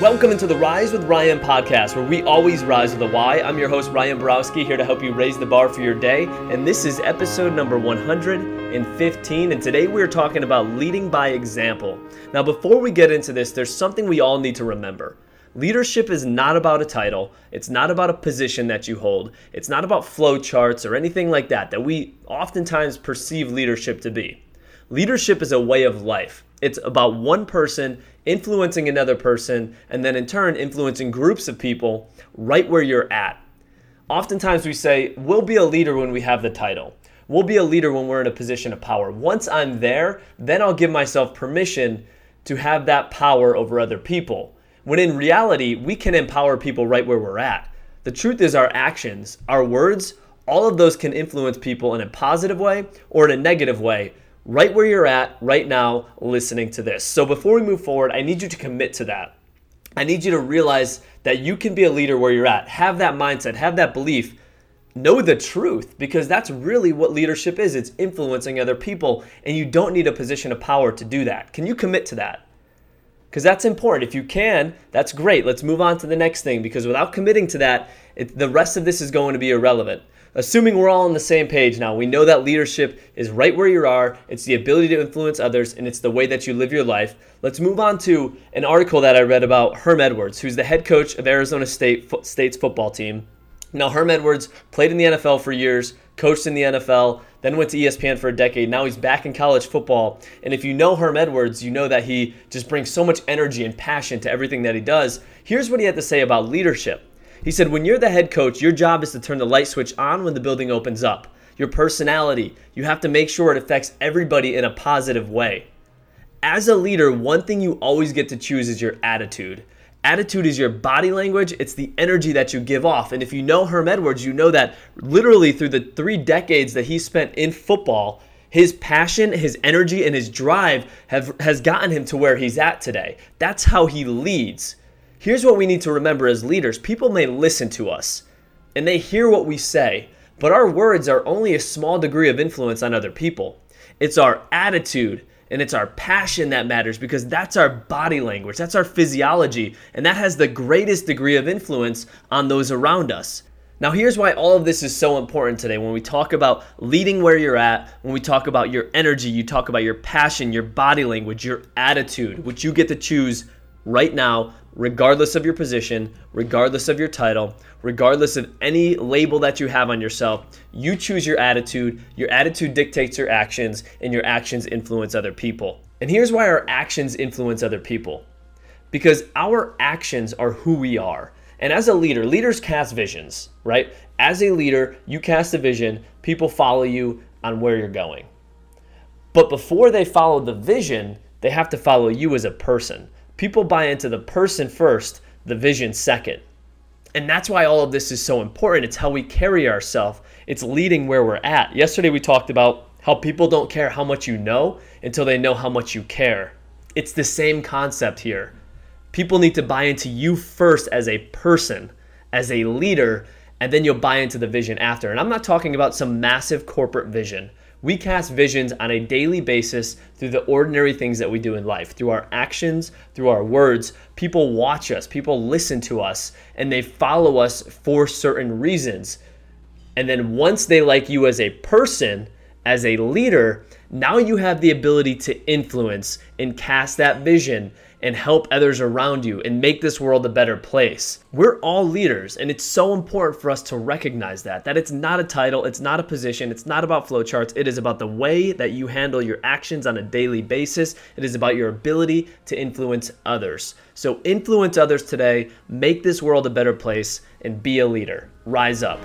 Welcome into the Rise with Ryan podcast, where we always rise with a why. I'm your host, Ryan Borowski, here to help you raise the bar for your day. And this is episode number 115. And today we are talking about leading by example. Now, before we get into this, there's something we all need to remember. Leadership is not about a title. It's not about a position that you hold. It's not about flow charts or anything like that that we oftentimes perceive leadership to be. Leadership is a way of life. It's about one person influencing another person, and then in turn, influencing groups of people right where you're at. Oftentimes, we say, we'll be a leader when we have the title. We'll be a leader when we're in a position of power. Once I'm there, then I'll give myself permission to have that power over other people. When in reality, we can empower people right where we're at. The truth is, our actions, our words, all of those can influence people in a positive way or in a negative way right where you're at right now listening to this. So before we move forward, I need you to commit to that. I need you to realize that you can be a leader where you're at. Have that mindset, have that belief. Know the truth because that's really what leadership is. It's influencing other people, and you don't need a position of power to do that. Can you commit to that? Because that's important. If you can, that's great. Let's move on to the next thing because without committing to that, it, the rest of this is going to be irrelevant assuming we're all on the same page now, we know that leadership is right where you are, it's the ability to influence others, and it's the way that you live your life. Let's move on to an article that I read about Herm Edwards, who's the head coach of Arizona State State's football team. Now, Herm Edwards played in the NFL for years, coached in the NFL, then went to ESPN for a decade. Now he's back in college football. And if you know Herm Edwards, you know that he just brings so much energy and passion to everything that he does. Here's what he had to say about leadership. He said, When you're the head coach, your job is to turn the light switch on when the building opens up. Your personality, you have to make sure it affects everybody in a positive way. As a leader, one thing you always get to choose is your attitude. Attitude is your body language, it's the energy that you give off. And if you know Herm Edwards, you know that literally through the three decades that he spent in football, his passion, his energy, and his drive have, has gotten him to where he's at today. That's how he leads. Here's what we need to remember as leaders people may listen to us and they hear what we say, but our words are only a small degree of influence on other people. It's our attitude and it's our passion that matters because that's our body language, that's our physiology, and that has the greatest degree of influence on those around us. Now, here's why all of this is so important today. When we talk about leading where you're at, when we talk about your energy, you talk about your passion, your body language, your attitude, which you get to choose right now regardless of your position, regardless of your title, regardless of any label that you have on yourself, you choose your attitude. Your attitude dictates your actions, and your actions influence other people. And here's why our actions influence other people because our actions are who we are. And as a leader, leaders cast visions, right? As a leader, you cast a vision, people follow you on where you're going. But before they follow the vision, they have to follow you as a person. People buy into the person first, the vision second. And that's why all of this is so important. It's how we carry ourselves, it's leading where we're at. Yesterday, we talked about how people don't care how much you know until they know how much you care. It's the same concept here. People need to buy into you first as a person, as a leader, and then you'll buy into the vision after. And I'm not talking about some massive corporate vision. We cast visions on a daily basis through the ordinary things that we do in life, through our actions, through our words. People watch us, people listen to us, and they follow us for certain reasons. And then once they like you as a person, as a leader, now you have the ability to influence and cast that vision and help others around you and make this world a better place. We're all leaders, and it's so important for us to recognize that. That it's not a title, it's not a position, it's not about flowcharts. It is about the way that you handle your actions on a daily basis. It is about your ability to influence others. So influence others today, make this world a better place, and be a leader. Rise up.